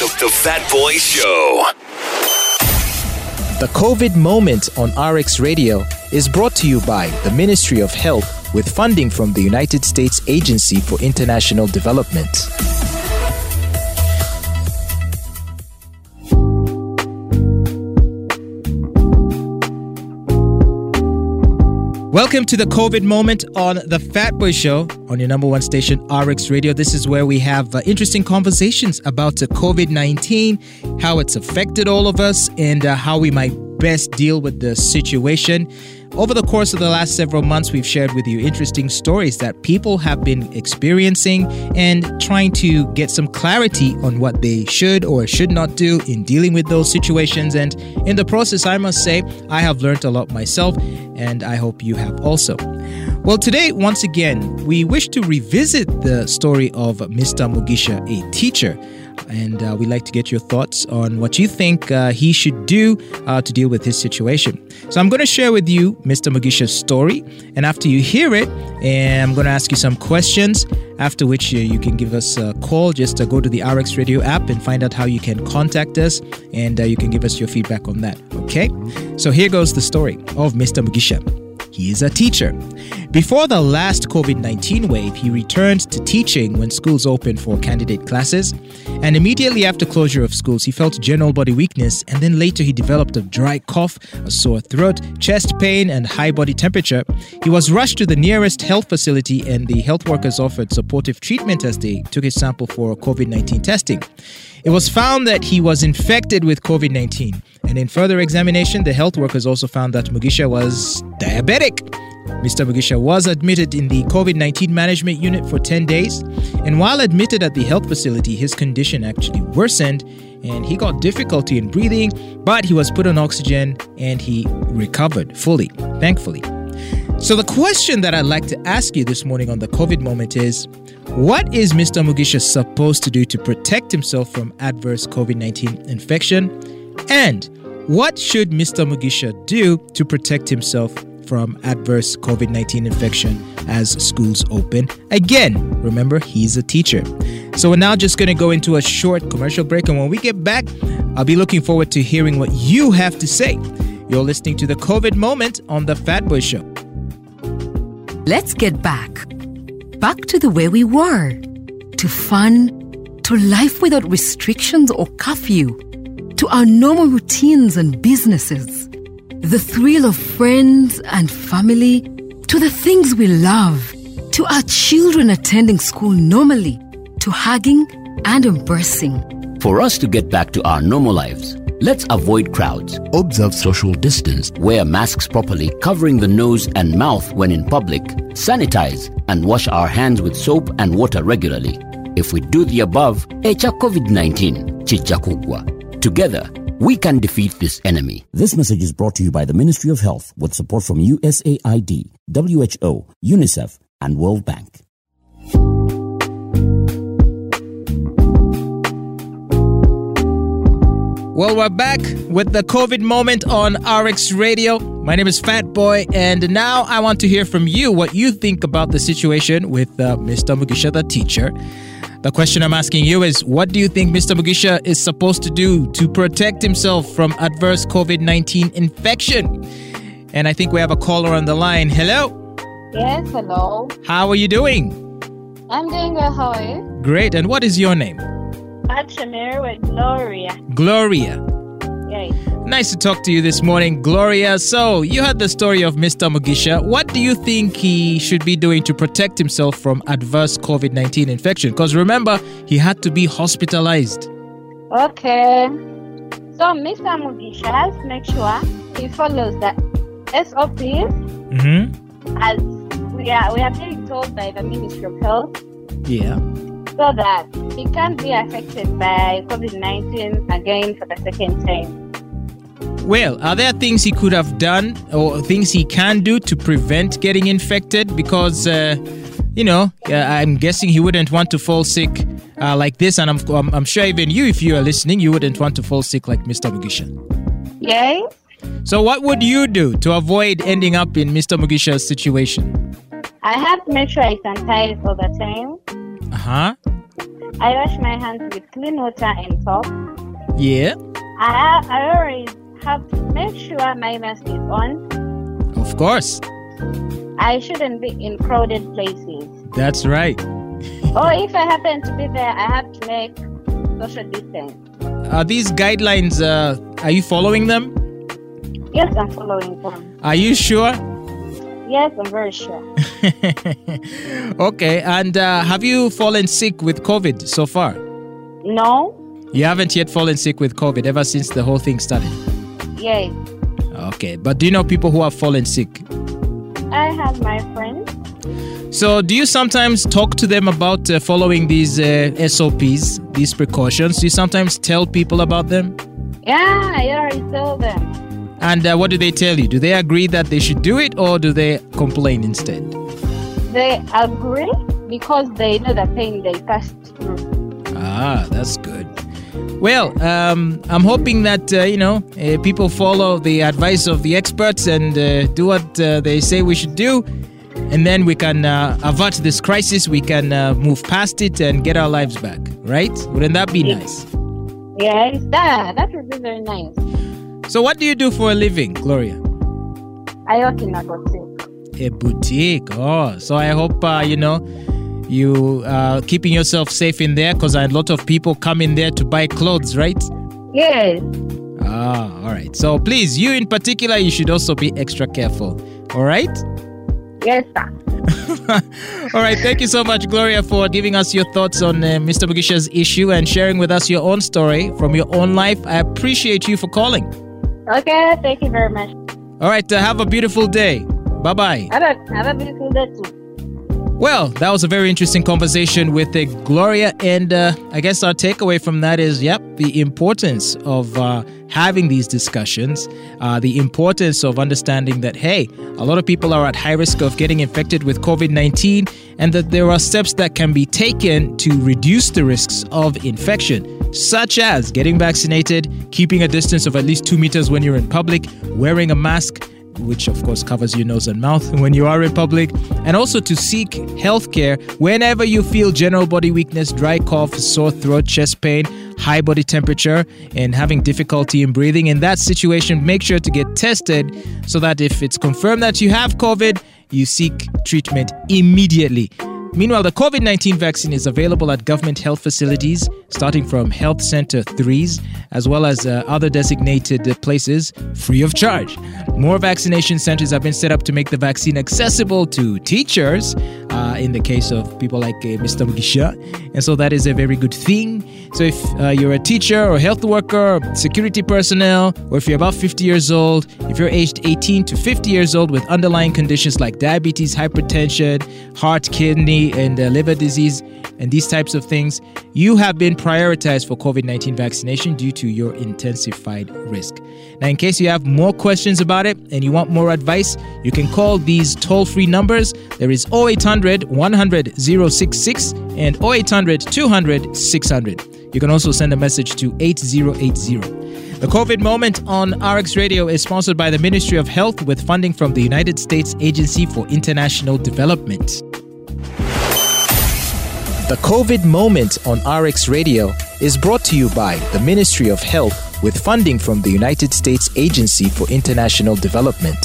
The, the Fat Boy Show. The COVID Moment on RX Radio is brought to you by the Ministry of Health with funding from the United States Agency for International Development. Welcome to the COVID moment on the Fat Boy Show on your number one station, RX Radio. This is where we have uh, interesting conversations about COVID 19, how it's affected all of us, and uh, how we might best deal with the situation. Over the course of the last several months, we've shared with you interesting stories that people have been experiencing and trying to get some clarity on what they should or should not do in dealing with those situations. And in the process, I must say, I have learned a lot myself, and I hope you have also. Well, today, once again, we wish to revisit the story of Mr. Mugisha, a teacher and uh, we'd like to get your thoughts on what you think uh, he should do uh, to deal with his situation. So I'm going to share with you Mr. Mugisha's story, and after you hear it, I'm going to ask you some questions. After which uh, you can give us a call. Just uh, go to the RX Radio app and find out how you can contact us, and uh, you can give us your feedback on that. Okay. So here goes the story of Mr. Mugisha. He is a teacher. Before the last COVID 19 wave, he returned to teaching when schools opened for candidate classes. And immediately after closure of schools, he felt general body weakness, and then later he developed a dry cough, a sore throat, chest pain, and high body temperature. He was rushed to the nearest health facility, and the health workers offered supportive treatment as they took his sample for COVID 19 testing. It was found that he was infected with COVID 19, and in further examination, the health workers also found that Mugisha was diabetic. Mr. Mugisha was admitted in the COVID 19 management unit for 10 days, and while admitted at the health facility, his condition actually worsened and he got difficulty in breathing, but he was put on oxygen and he recovered fully, thankfully. So, the question that I'd like to ask you this morning on the COVID moment is what is Mr. Mugisha supposed to do to protect himself from adverse COVID 19 infection? And what should Mr. Mugisha do to protect himself from adverse COVID 19 infection as schools open. Again, remember, he's a teacher. So we're now just going to go into a short commercial break. And when we get back, I'll be looking forward to hearing what you have to say. You're listening to the COVID moment on The Fat Boy Show. Let's get back. Back to the way we were. To fun, to life without restrictions or curfew, to our normal routines and businesses the thrill of friends and family, to the things we love, to our children attending school normally, to hugging and embracing. For us to get back to our normal lives, let's avoid crowds, observe social distance, wear masks properly, covering the nose and mouth when in public, sanitize, and wash our hands with soap and water regularly. If we do the above, echa COVID-19 chichakugwa. Together, we can defeat this enemy. This message is brought to you by the Ministry of Health with support from USAID, WHO, UNICEF, and World Bank. Well, we're back with the COVID moment on RX Radio. My name is Fat Boy, and now I want to hear from you what you think about the situation with uh, Mr. Mugisha, the teacher. The question I'm asking you is what do you think Mr. Mugisha is supposed to do to protect himself from adverse COVID 19 infection? And I think we have a caller on the line. Hello? Yes, hello. How are you doing? I'm doing well. How are you? Great. And what is your name? Shamir with Gloria. Gloria. Nice to talk to you this morning, Gloria. So, you heard the story of Mr. Mugisha. What do you think he should be doing to protect himself from adverse COVID 19 infection? Because remember, he had to be hospitalized. Okay. So, Mr. Mugisha make sure he follows the SOPs Mm-hmm. as we are, we are being told by the Ministry of Health Yeah. so that he can't be affected by COVID 19 again for the second time. Well, are there things he could have done or things he can do to prevent getting infected? Because, uh, you know, uh, I'm guessing he wouldn't want to fall sick uh, like this. And I'm, I'm, I'm sure even you, if you are listening, you wouldn't want to fall sick like Mr. Mugisha. Yes? So, what would you do to avoid ending up in Mr. Mugisha's situation? I have to make sure I sanitize all the time. Uh huh. I wash my hands with clean water and soap. Yeah. I, I always have to make sure my mask is on. Of course. I shouldn't be in crowded places. That's right. or if I happen to be there, I have to make social distance. Are these guidelines, uh, are you following them? Yes, I'm following them. Are you sure? Yes, I'm very sure. okay, and uh, have you fallen sick with COVID so far? No. You haven't yet fallen sick with COVID ever since the whole thing started? Yes. Okay, but do you know people who have fallen sick? I have my friends. So, do you sometimes talk to them about uh, following these uh, SOPs, these precautions? Do you sometimes tell people about them? Yeah, I already tell them. And uh, what do they tell you? Do they agree that they should do it or do they complain instead? They agree because they know the pain they passed through. Ah, that's good. Well, um, I'm hoping that uh, you know uh, people follow the advice of the experts and uh, do what uh, they say we should do, and then we can uh, avert this crisis. We can uh, move past it and get our lives back. Right? Wouldn't that be nice? Yes, that that would be very nice. So, what do you do for a living, Gloria? I work in a boutique. A boutique. Oh, so I hope you know you uh, keeping yourself safe in there because a lot of people come in there to buy clothes, right? Yes. Ah, all right. So please, you in particular, you should also be extra careful. All right? Yes, sir. all right. Thank you so much, Gloria, for giving us your thoughts on uh, Mr. Mugisha's issue and sharing with us your own story from your own life. I appreciate you for calling. Okay. Thank you very much. All right. Uh, have a beautiful day. Bye bye. Have a, have a beautiful day too. Well, that was a very interesting conversation with uh, Gloria, and uh, I guess our takeaway from that is, yep, the importance of uh, having these discussions, uh, the importance of understanding that, hey, a lot of people are at high risk of getting infected with COVID 19, and that there are steps that can be taken to reduce the risks of infection, such as getting vaccinated, keeping a distance of at least two meters when you're in public, wearing a mask which of course covers your nose and mouth when you are in public, and also to seek healthcare whenever you feel general body weakness, dry cough, sore throat, chest pain, high body temperature, and having difficulty in breathing. In that situation, make sure to get tested so that if it's confirmed that you have COVID, you seek treatment immediately. Meanwhile, the COVID 19 vaccine is available at government health facilities, starting from Health Center 3s, as well as uh, other designated places, free of charge. More vaccination centers have been set up to make the vaccine accessible to teachers, uh, in the case of people like uh, Mr. Mugisha. And so that is a very good thing. So if uh, you're a teacher or health worker, or security personnel, or if you're about 50 years old, if you're aged 18 to 50 years old with underlying conditions like diabetes, hypertension, heart, and uh, liver disease and these types of things, you have been prioritized for COVID 19 vaccination due to your intensified risk. Now, in case you have more questions about it and you want more advice, you can call these toll free numbers. There is 0800 100 066 and 0800 200 600. You can also send a message to 8080. The COVID Moment on RX Radio is sponsored by the Ministry of Health with funding from the United States Agency for International Development. The COVID Moment on RX Radio is brought to you by the Ministry of Health with funding from the United States Agency for International Development.